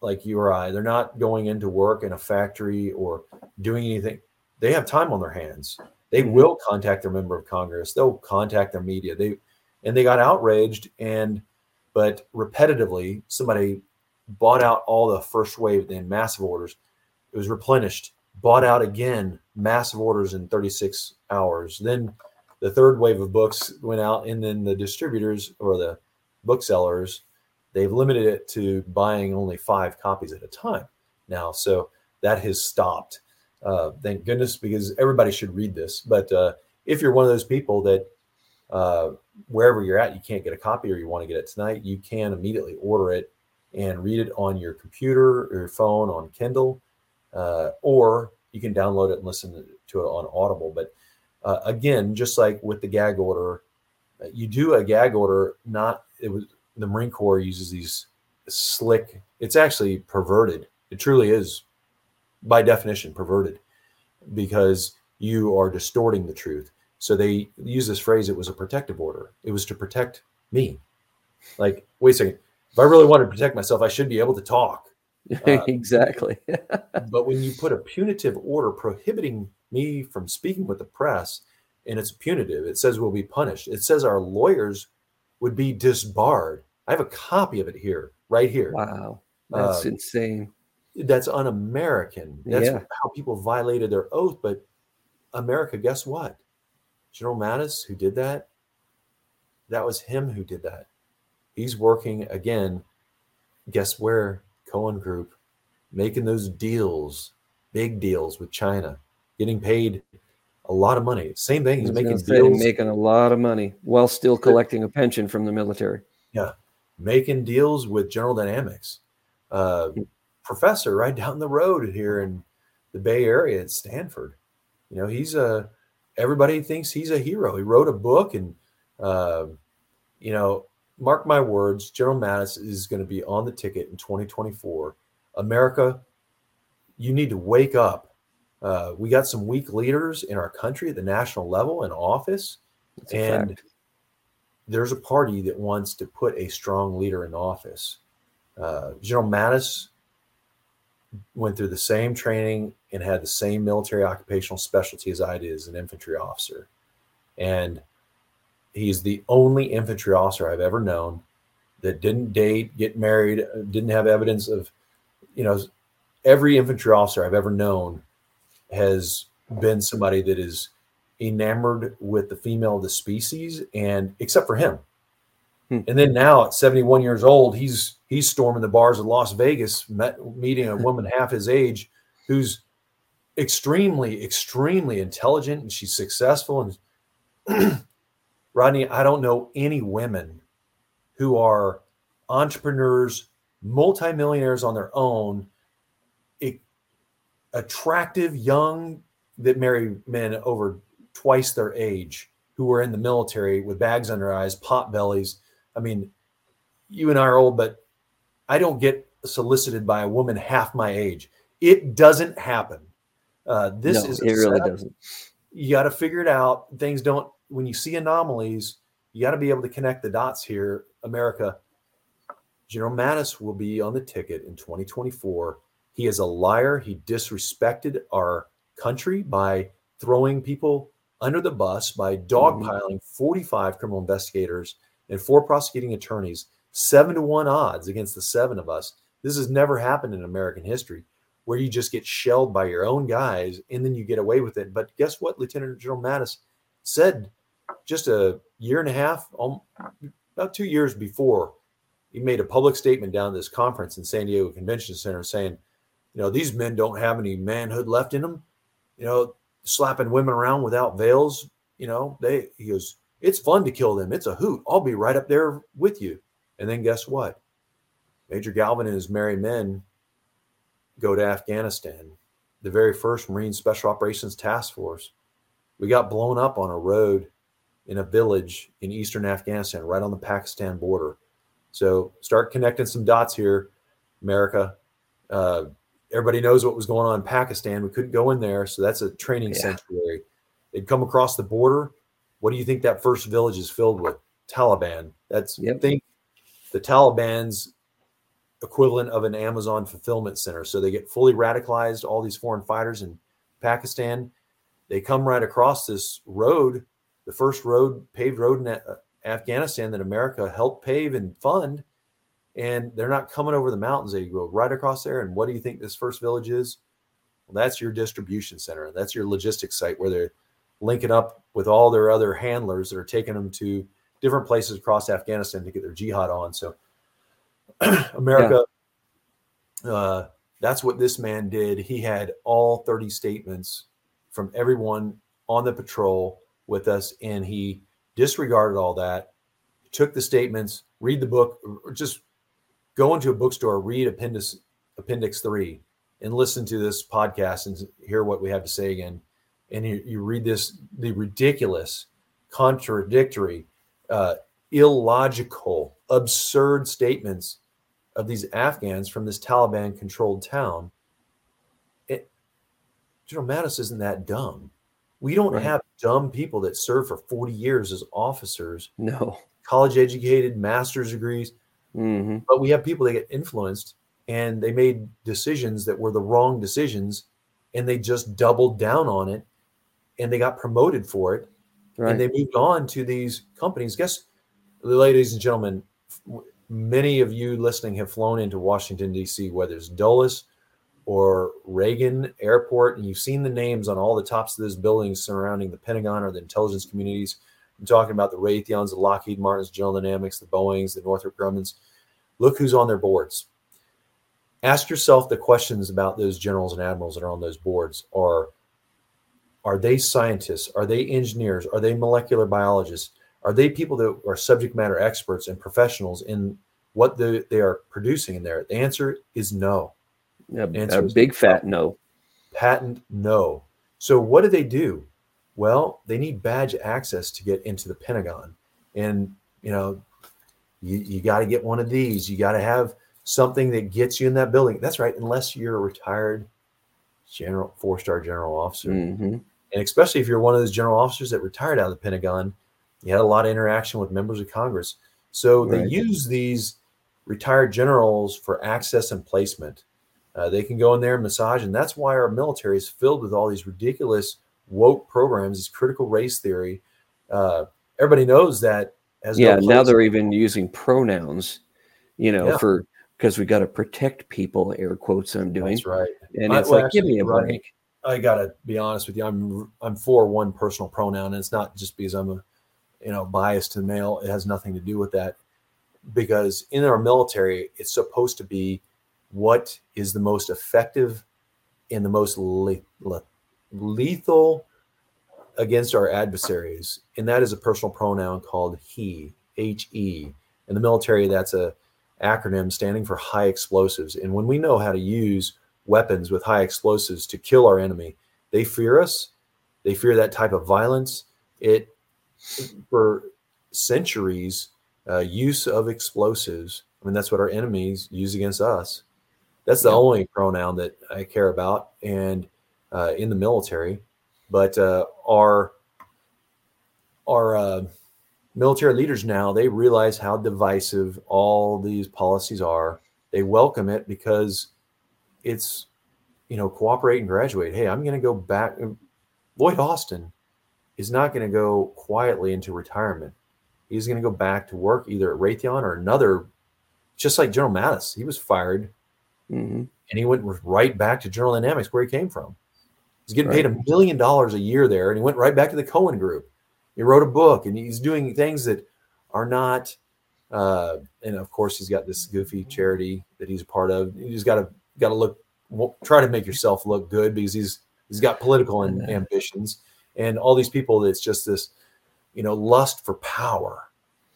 like you or I. They're not going into work in a factory or doing anything. They have time on their hands. They will contact their member of Congress. They'll contact their media. They and they got outraged and but repetitively somebody bought out all the first wave in massive orders. It was replenished, bought out again, massive orders in 36 hours. Then the third wave of books went out, and then the distributors or the booksellers they've limited it to buying only five copies at a time now. So that has stopped. Uh, thank goodness, because everybody should read this. But uh, if you're one of those people that uh, wherever you're at, you can't get a copy or you want to get it tonight, you can immediately order it and read it on your computer or your phone on Kindle, uh, or you can download it and listen to it on Audible. But uh, again, just like with the gag order, you do a gag order not it was the Marine Corps uses these slick, it's actually perverted. It truly is, by definition, perverted because you are distorting the truth. So they use this phrase, it was a protective order. It was to protect me. Like, wait a second. If I really want to protect myself, I should be able to talk. [LAUGHS] Uh, exactly. [LAUGHS] but when you put a punitive order prohibiting me from speaking with the press, and it's punitive, it says we'll be punished. It says our lawyers would be disbarred. I have a copy of it here, right here. Wow. That's uh, insane. That's un American. That's yeah. how people violated their oath. But America, guess what? General Mattis, who did that, that was him who did that. He's working again. Guess where? Cohen Group, making those deals, big deals with China, getting paid a lot of money. Same thing. He's making deals, making a lot of money while still collecting a pension from the military. Yeah, making deals with General Dynamics. Uh. Professor right down the road here in the Bay Area at Stanford. You know, he's a everybody thinks he's a hero. He wrote a book, and uh, you know, mark my words, General Mattis is going to be on the ticket in 2024. America, you need to wake up uh, we got some weak leaders in our country at the national level in office, and fact. there's a party that wants to put a strong leader in office. Uh, General Mattis went through the same training and had the same military occupational specialty as I did as an infantry officer, and he's the only infantry officer I've ever known that didn't date, get married, didn't have evidence of, you know, every infantry officer I've ever known has been somebody that is enamored with the female of the species, and except for him. Hmm. And then now at 71 years old, he's he's storming the bars of Las Vegas, met, meeting a woman [LAUGHS] half his age who's extremely, extremely intelligent and she's successful. And [CLEARS THROAT] Rodney, I don't know any women who are entrepreneurs, multimillionaires on their own, attractive, young, that marry men over twice their age who were in the military with bags under eyes, pot bellies. I mean, you and I are old, but I don't get solicited by a woman half my age. It doesn't happen. Uh, this no, is it really doesn't. You got to figure it out. Things don't. When you see anomalies, you got to be able to connect the dots here. America, General Mattis will be on the ticket in 2024. He is a liar. He disrespected our country by throwing people under the bus, by mm-hmm. dogpiling 45 criminal investigators and four prosecuting attorneys, seven to one odds against the seven of us. This has never happened in American history where you just get shelled by your own guys and then you get away with it. But guess what? Lieutenant General Mattis said just a year and a half, um, about two years before, he made a public statement down this conference in San Diego Convention Center saying, you know, these men don't have any manhood left in them. You know, slapping women around without veils. You know, they he goes, it's fun to kill them. It's a hoot. I'll be right up there with you. And then guess what? Major Galvin and his merry men go to Afghanistan, the very first Marine Special Operations Task Force. We got blown up on a road in a village in eastern Afghanistan, right on the Pakistan border. So start connecting some dots here, America. Uh, everybody knows what was going on in Pakistan. We couldn't go in there, so that's a training yeah. sanctuary. They'd come across the border. What do you think that first village is filled with? Taliban. That's yep. think the Taliban's equivalent of an Amazon fulfillment center. So they get fully radicalized, all these foreign fighters in Pakistan. They come right across this road, the first road, paved road in uh, Afghanistan that America helped pave and fund and they're not coming over the mountains. They go right across there. And what do you think this first village is? Well, that's your distribution center. That's your logistics site where they're linking up with all their other handlers that are taking them to different places across Afghanistan to get their jihad on. So, [CLEARS THROAT] America, yeah. uh, that's what this man did. He had all 30 statements from everyone on the patrol with us, and he disregarded all that, took the statements, read the book, just go into a bookstore, read Appendix Appendix Three, and listen to this podcast and hear what we have to say again. And you, you read this the ridiculous, contradictory, uh, illogical, absurd statements of these Afghans from this Taliban controlled town. It, General Mattis isn't that dumb. We don't right. have dumb people that serve for 40 years as officers. No. College educated, master's degrees. Mm-hmm. But we have people that get influenced and they made decisions that were the wrong decisions and they just doubled down on it and they got promoted for it right. and they moved on to these companies. Guess, ladies and gentlemen, many of you listening have flown into Washington, D.C., whether it's Dulles or Reagan Airport, and you've seen the names on all the tops of those buildings surrounding the Pentagon or the intelligence communities. I'm talking about the Raytheons, the Lockheed Martins, General Dynamics, the Boeings, the Northrop Grummans. Look who's on their boards. Ask yourself the questions about those generals and admirals that are on those boards. Are are they scientists? Are they engineers? Are they molecular biologists? Are they people that are subject matter experts and professionals in what the, they are producing in there? The answer is no. Yeah, a big fat no. Patent no. So what do they do? Well, they need badge access to get into the Pentagon. And, you know, you, you got to get one of these. You got to have something that gets you in that building. That's right, unless you're a retired general, four star general officer. Mm-hmm. And especially if you're one of those general officers that retired out of the Pentagon, you had a lot of interaction with members of Congress. So right. they use these retired generals for access and placement. Uh, they can go in there and massage, and that's why our military is filled with all these ridiculous woke programs, this critical race theory. Uh, everybody knows that. As yeah, no now they're even using pronouns you know, yeah. for because we got to protect people. Air quotes I'm doing. That's right. And I, it's well, like, actually, give me a break. I gotta be honest with you. I'm I'm for one personal pronoun, and it's not just because I'm a you know biased to male. It has nothing to do with that. Because in our military, it's supposed to be what is the most effective and the most le- le- lethal against our adversaries, and that is a personal pronoun called he, H E. In the military, that's a acronym standing for high explosives. And when we know how to use weapons with high explosives to kill our enemy, they fear us. They fear that type of violence. It for centuries, uh, use of explosives. I mean, that's what our enemies use against us. That's the yeah. only pronoun that I care about, and uh, in the military. But uh, our our uh, military leaders now they realize how divisive all these policies are. They welcome it because it's you know cooperate and graduate. Hey, I'm going to go back. Lloyd Austin is not going to go quietly into retirement. He's going to go back to work either at Raytheon or another, just like General Mattis. He was fired, mm-hmm. and he went right back to General Dynamics where he came from. He's getting right. paid a million dollars a year there, and he went right back to the Cohen Group. He wrote a book, and he's doing things that are not. Uh, and of course, he's got this goofy charity that he's a part of. He's got to got to look, try to make yourself look good because he's he's got political and ambitions, and all these people. That's just this, you know, lust for power.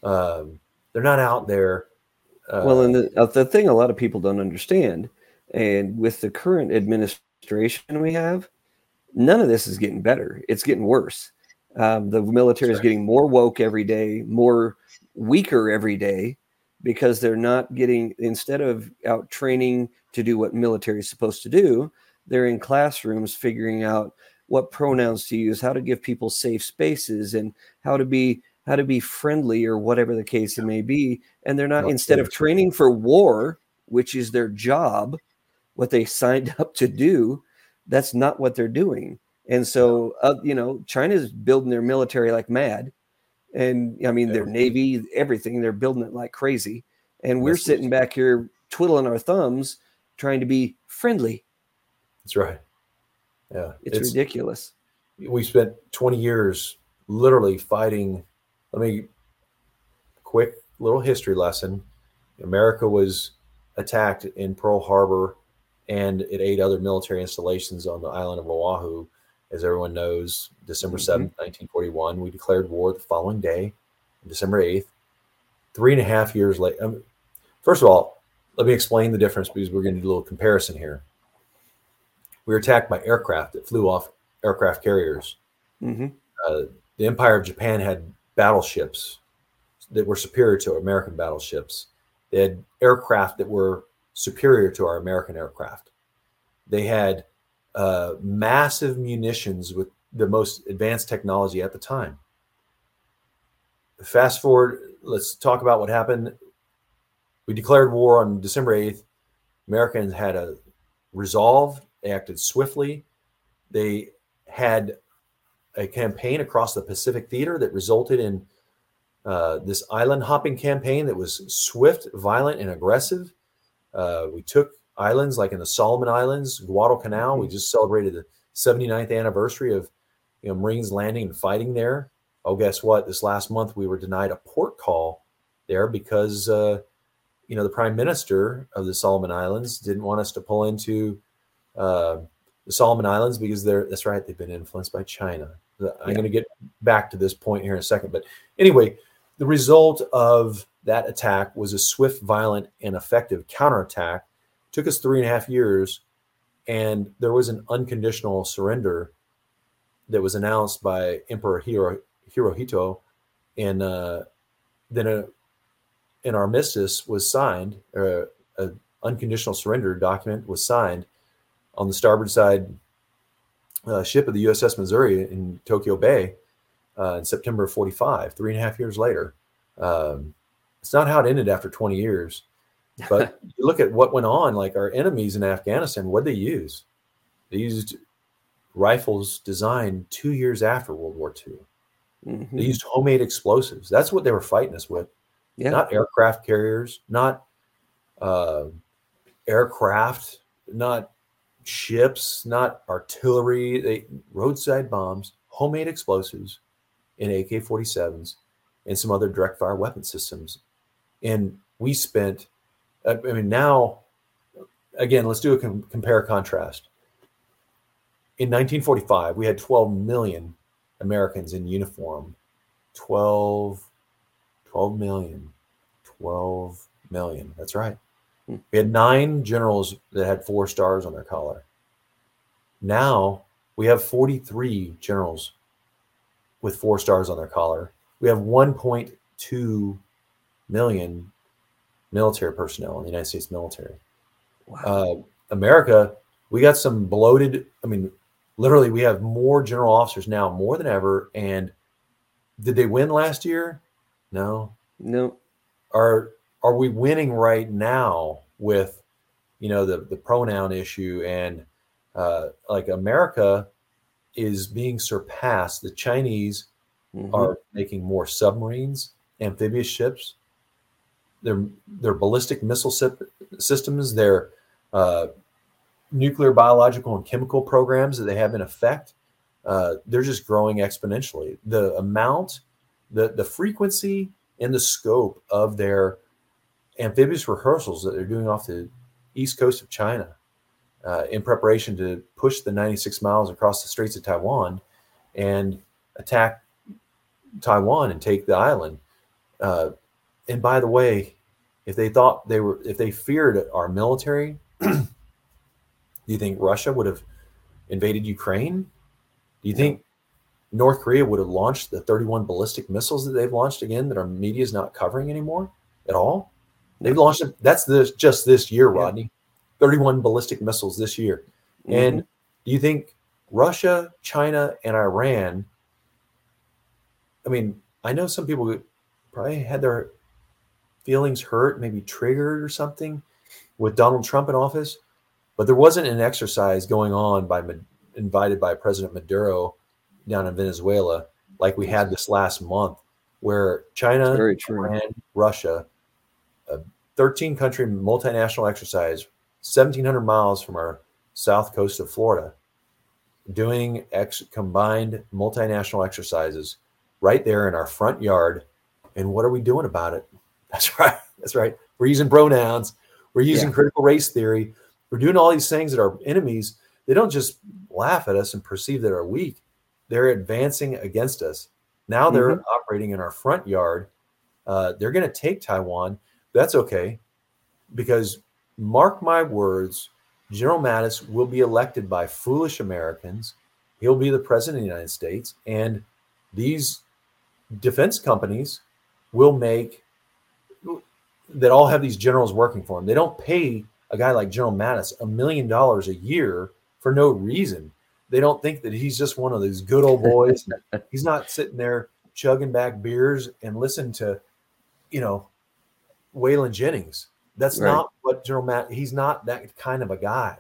Um, they're not out there. Uh, well, and the, uh, the thing a lot of people don't understand, and with the current administration we have, none of this is getting better. It's getting worse. Um, the military is getting more woke every day, more weaker every day, because they're not getting instead of out training to do what military is supposed to do, they're in classrooms figuring out what pronouns to use, how to give people safe spaces, and how to be how to be friendly or whatever the case it may be. And they're not instead of training for war, which is their job, what they [LAUGHS] signed up to do, that's not what they're doing. And so, uh, you know, China's building their military like mad. And I mean, their navy, everything, they're building it like crazy. And we're sitting back here twiddling our thumbs, trying to be friendly. That's right. Yeah. It's, it's ridiculous. We spent 20 years literally fighting. Let me, quick little history lesson. America was attacked in Pearl Harbor and it ate other military installations on the island of Oahu. As everyone knows, December 7th, mm-hmm. 1941, we declared war the following day, December 8th. Three and a half years later, um, first of all, let me explain the difference because we're going to do a little comparison here. We were attacked by aircraft that flew off aircraft carriers. Mm-hmm. Uh, the Empire of Japan had battleships that were superior to American battleships. They had aircraft that were superior to our American aircraft. They had uh, massive munitions with the most advanced technology at the time. Fast forward, let's talk about what happened. We declared war on December 8th. Americans had a resolve, they acted swiftly. They had a campaign across the Pacific theater that resulted in uh, this island hopping campaign that was swift, violent, and aggressive. Uh, we took islands like in the Solomon Islands, Guadalcanal. Mm-hmm. We just celebrated the 79th anniversary of you know Marines landing and fighting there. Oh, guess what? This last month we were denied a port call there because uh, you know the Prime Minister of the Solomon Islands didn't want us to pull into uh, the Solomon Islands because they're that's right they've been influenced by China. I'm yeah. going to get back to this point here in a second, but anyway, the result of that attack was a swift, violent, and effective counterattack. It took us three and a half years, and there was an unconditional surrender that was announced by Emperor Hiro, Hirohito, and uh, then a, an armistice was signed, or an unconditional surrender document was signed on the starboard side uh, ship of the USS Missouri in Tokyo Bay uh, in September of 45, three and a half years later. Um, it's not how it ended after 20 years. But [LAUGHS] you look at what went on, like our enemies in Afghanistan, what did they use? They used rifles designed two years after World War II. Mm-hmm. They used homemade explosives. That's what they were fighting us with. Yeah. Not aircraft carriers, not uh, aircraft, not ships, not artillery, they roadside bombs, homemade explosives, and AK 47s, and some other direct fire weapon systems. And we spent, I mean, now, again, let's do a com- compare contrast. In 1945, we had 12 million Americans in uniform. 12, 12 million. 12 million. That's right. Hmm. We had nine generals that had four stars on their collar. Now we have 43 generals with four stars on their collar. We have 1.2 million military personnel in the United States military. Wow. Uh, America, we got some bloated. I mean, literally, we have more general officers now, more than ever. And did they win last year? No. No. Are are we winning right now with, you know, the the pronoun issue and uh, like America is being surpassed. The Chinese mm-hmm. are making more submarines, amphibious ships. Their their ballistic missile systems, their uh, nuclear, biological, and chemical programs that they have in effect, uh, they're just growing exponentially. The amount, the the frequency, and the scope of their amphibious rehearsals that they're doing off the east coast of China uh, in preparation to push the 96 miles across the Straits of Taiwan and attack Taiwan and take the island. Uh, and by the way, if they thought they were, if they feared our military, [CLEARS THROAT] do you think Russia would have invaded Ukraine? Do you think North Korea would have launched the 31 ballistic missiles that they've launched again that our media is not covering anymore at all? They've launched it. That's this just this year, Rodney. 31 ballistic missiles this year. Mm-hmm. And do you think Russia, China, and Iran? I mean, I know some people probably had their feelings hurt, maybe triggered or something with Donald Trump in office, but there wasn't an exercise going on by invited by President Maduro down in Venezuela like we had this last month, where China, Iran, Russia, a 13 country multinational exercise 1,700 miles from our south coast of Florida, doing ex- combined multinational exercises right there in our front yard. And what are we doing about it? [LAUGHS] That's right. That's right. We're using pronouns. We're using yeah. critical race theory. We're doing all these things that our enemies, they don't just laugh at us and perceive that are weak. They're advancing against us. Now they're mm-hmm. operating in our front yard. Uh, they're going to take Taiwan. That's okay because mark my words, General Mattis will be elected by foolish Americans. He'll be the president of the United States. And these defense companies will make that all have these generals working for them. They don't pay a guy like General Mattis a million dollars a year for no reason. They don't think that he's just one of these good old boys. [LAUGHS] he's not sitting there chugging back beers and listening to, you know, Waylon Jennings. That's right. not what General Matt. He's not that kind of a guy.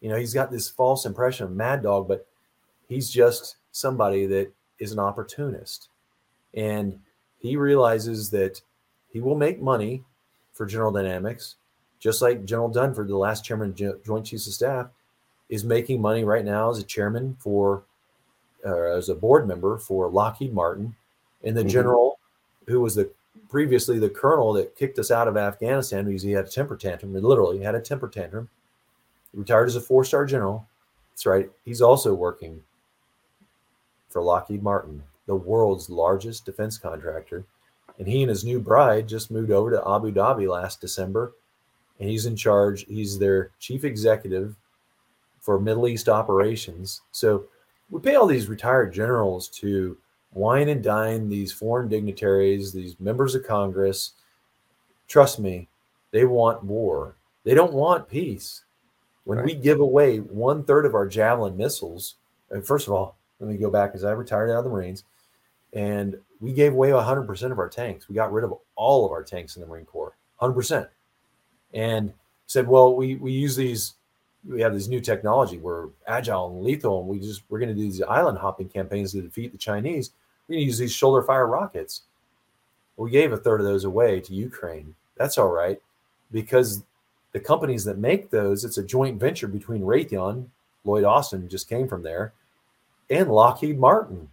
You know, he's got this false impression of Mad Dog, but he's just somebody that is an opportunist, and he realizes that he will make money for General Dynamics, just like General Dunford, the last chairman of Joint Chiefs of Staff, is making money right now as a chairman for, uh, as a board member for Lockheed Martin, and the mm-hmm. general who was the previously the colonel that kicked us out of Afghanistan because he had a temper tantrum. He literally had a temper tantrum. He retired as a four star general. That's right. He's also working for Lockheed Martin, the world's largest defense contractor. And he and his new bride just moved over to Abu Dhabi last December. And he's in charge, he's their chief executive for Middle East operations. So we pay all these retired generals to wine and dine these foreign dignitaries, these members of Congress. Trust me, they want war. They don't want peace. When right. we give away one third of our Javelin missiles, and first of all, let me go back because I retired out of the Marines, and we gave away 100% of our tanks. We got rid of all of our tanks in the Marine Corps, 100%. And said, well, we, we use these we have this new technology. We're agile and lethal, and we just we're going to do these island hopping campaigns to defeat the Chinese. We're going to use these shoulder fire rockets. We gave a third of those away to Ukraine. That's all right. because the companies that make those, it's a joint venture between Raytheon, Lloyd Austin just came from there, and Lockheed Martin,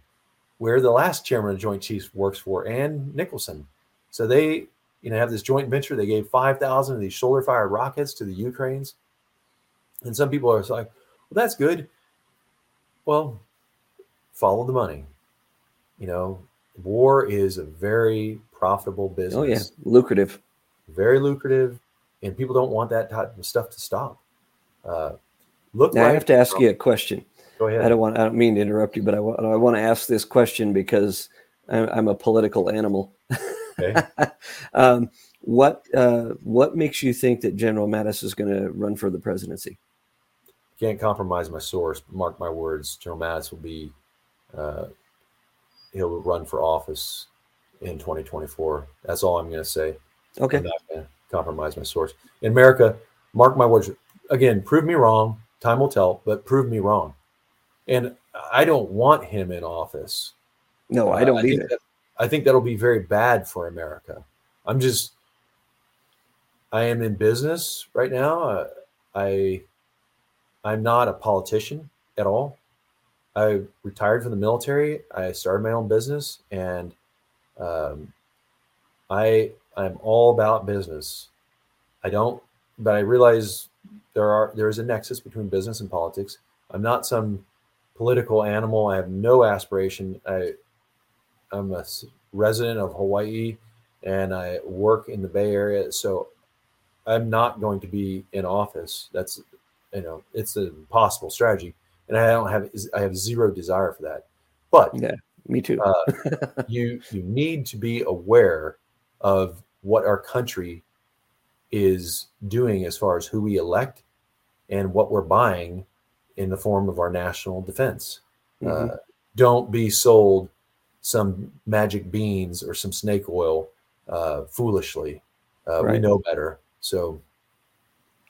where the last chairman of Joint Chiefs works for, and Nicholson. So they, you know, have this joint venture. They gave 5,000 of these shoulder fire rockets to the Ukraines. And some people are like, well, that's good. Well, follow the money. You know, war is a very profitable business. Oh, yeah. Lucrative. Very lucrative. And people don't want that type of stuff to stop. Uh, look, now, I have to ask you a question. Go ahead. I don't want. I don't mean to interrupt you, but I want. I want to ask this question because I'm, I'm a political animal. Okay. [LAUGHS] um, what uh, What makes you think that General Mattis is going to run for the presidency? Can't compromise my source. Mark my words. General Mattis will be. Uh, he'll run for office in 2024. That's all I'm going to say. Okay. I'm not going to compromise my source. In America, mark my words. Again, prove me wrong. Time will tell, but prove me wrong. And I don't want him in office. No, I don't uh, I either. Think that, I think that'll be very bad for America. I'm just, I am in business right now. Uh, I, I'm not a politician at all. I retired from the military. I started my own business, and um, I I'm all about business. I don't, but I realize there are there is a nexus between business and politics. I'm not some political animal. I have no aspiration. I, I'm a resident of Hawaii and I work in the Bay Area. So I'm not going to be in office. That's, you know, it's a possible strategy. And I don't have, I have zero desire for that. But yeah, me too. uh, [LAUGHS] you, you need to be aware of what our country is doing as far as who we elect and what we're buying in the form of our national defense. Mm-hmm. Uh, don't be sold some magic beans or some snake oil uh, foolishly. Uh, right. We know better. So,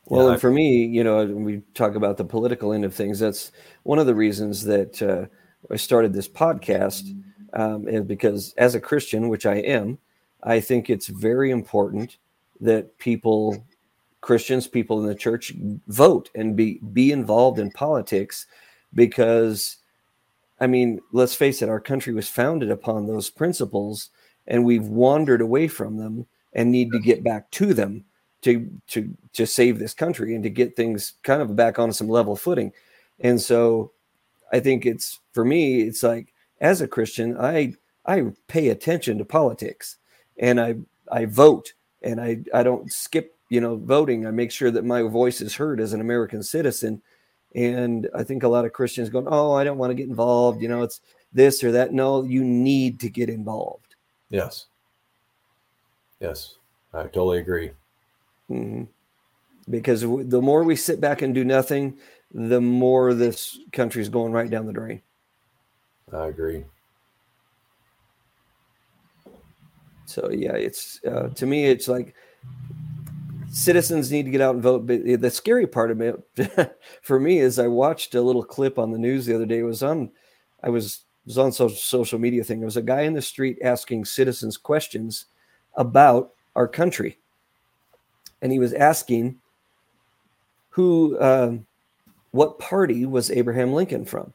well, yeah, and for me, you know, when we talk about the political end of things, that's one of the reasons that uh, I started this podcast. Um, is because as a Christian, which I am, I think it's very important that people Christians, people in the church, vote and be be involved in politics because I mean, let's face it, our country was founded upon those principles and we've wandered away from them and need to get back to them to to to save this country and to get things kind of back on some level footing. And so I think it's for me, it's like as a Christian, I I pay attention to politics and I I vote and I I don't skip you know, voting, I make sure that my voice is heard as an American citizen. And I think a lot of Christians going, "Oh, I don't want to get involved." You know, it's this or that. No, you need to get involved. Yes. Yes, I totally agree. Mm-hmm. Because the more we sit back and do nothing, the more this country is going right down the drain. I agree. So yeah, it's uh, to me, it's like citizens need to get out and vote. But the scary part of it [LAUGHS] for me is I watched a little clip on the news the other day. It was on, I was was on social social media thing. There was a guy in the street asking citizens questions about our country, and he was asking who, uh, what party was Abraham Lincoln from?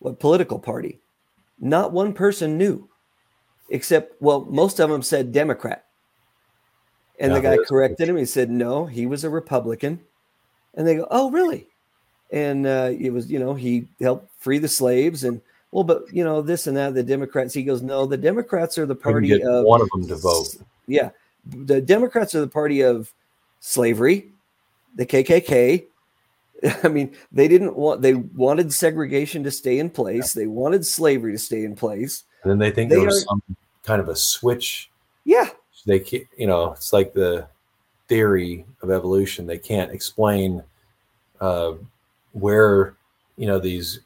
What political party? Not one person knew, except well, most of them said Democrat. And yeah, the guy corrected him. He said, no, he was a Republican. And they go, oh, really? And uh, it was, you know, he helped free the slaves and, well, but, you know, this and that, the Democrats. He goes, no, the Democrats are the party of one of them to vote. Yeah. The Democrats are the party of slavery, the KKK. [LAUGHS] I mean, they didn't want, they wanted segregation to stay in place. They wanted slavery to stay in place. And then they think they there was are, some kind of a switch. Yeah they can't, you know, it's like the theory of evolution. They can't explain uh, where, you know, these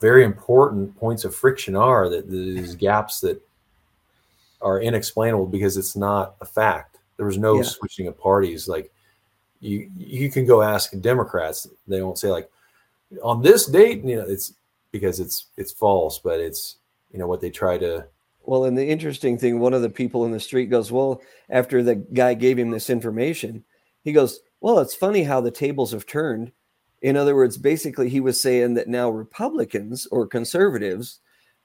very important points of friction are that these gaps that are inexplainable because it's not a fact. There was no yeah. switching of parties. Like you, you can go ask Democrats. They won't say like on this date. You know, it's because it's it's false, but it's you know what they try to Well, and the interesting thing, one of the people in the street goes, Well, after the guy gave him this information, he goes, Well, it's funny how the tables have turned. In other words, basically, he was saying that now Republicans or conservatives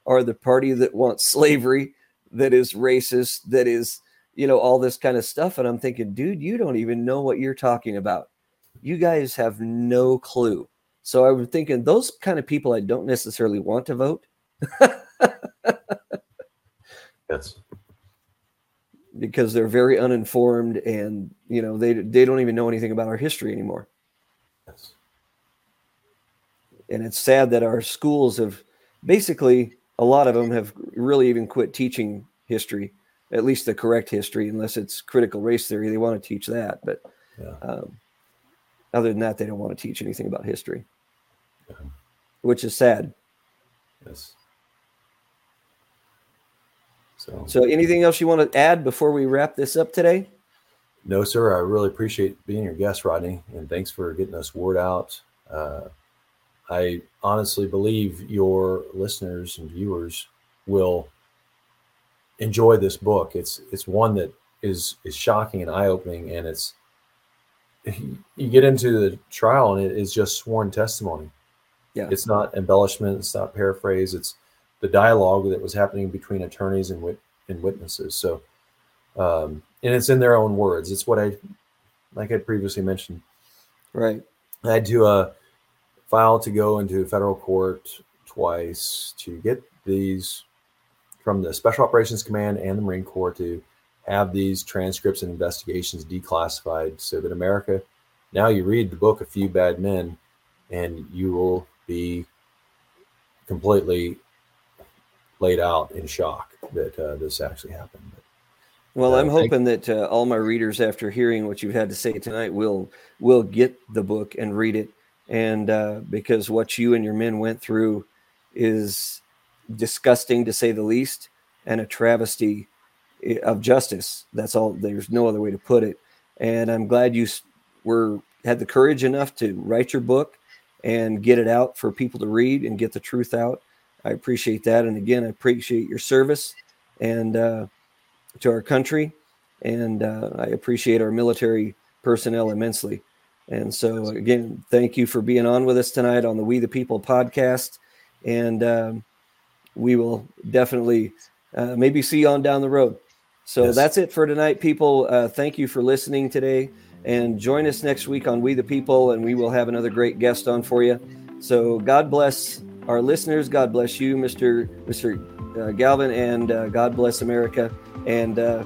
are the party that wants slavery, that is racist, that is, you know, all this kind of stuff. And I'm thinking, dude, you don't even know what you're talking about. You guys have no clue. So I'm thinking those kind of people I don't necessarily want to vote. yes. Because they're very uninformed and you know they they don't even know anything about our history anymore. Yes. And it's sad that our schools have basically a lot of them have really even quit teaching history, at least the correct history, unless it's critical race theory. They want to teach that, but yeah. um, other than that, they don't want to teach anything about history, yeah. which is sad. Yes. So, so anything else you want to add before we wrap this up today? No, sir. I really appreciate being your guest, Rodney, and thanks for getting us word out. Uh, I honestly believe your listeners and viewers will enjoy this book. It's it's one that is is shocking and eye opening, and it's you get into the trial and it is just sworn testimony. Yeah, it's not embellishment. It's not paraphrase. It's the dialogue that was happening between attorneys and wit- and witnesses. So, um, and it's in their own words. It's what I like I previously mentioned. Right. I had to uh, file to go into federal court twice to get these from the Special Operations Command and the Marine Corps to have these transcripts and investigations declassified so that America now you read the book A Few Bad Men and you will be completely laid out in shock that uh, this actually happened. But, well, uh, I'm hoping that uh, all my readers, after hearing what you've had to say tonight, will will get the book and read it and uh, because what you and your men went through is disgusting to say the least and a travesty eh, of justice. That's all there's no other way to put it. And i'm glad you were had the courage enough to write your book and get it out for people to read and get the truth out. I appreciate that. And again i appreciate your service and uh, to our country. And uh, i appreciate our military personnel immensely and so, again, thank you for being on with us tonight on the We the People podcast. And um, we will definitely uh, maybe see you on down the road. So yes. that's it for tonight, people. Uh, thank you for listening today. And join us next week on We the People, and we will have another great guest on for you. So God bless our listeners. God bless you, Mr. Mr. Uh, Galvin, and uh, God bless America. And uh,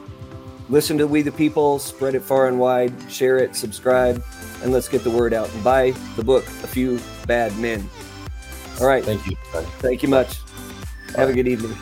listen to We the People, spread it far and wide, share it, subscribe, and let's get the word out and buy the book, A Few Bad Men. All right. Thank you. Thank you much. Have a good evening.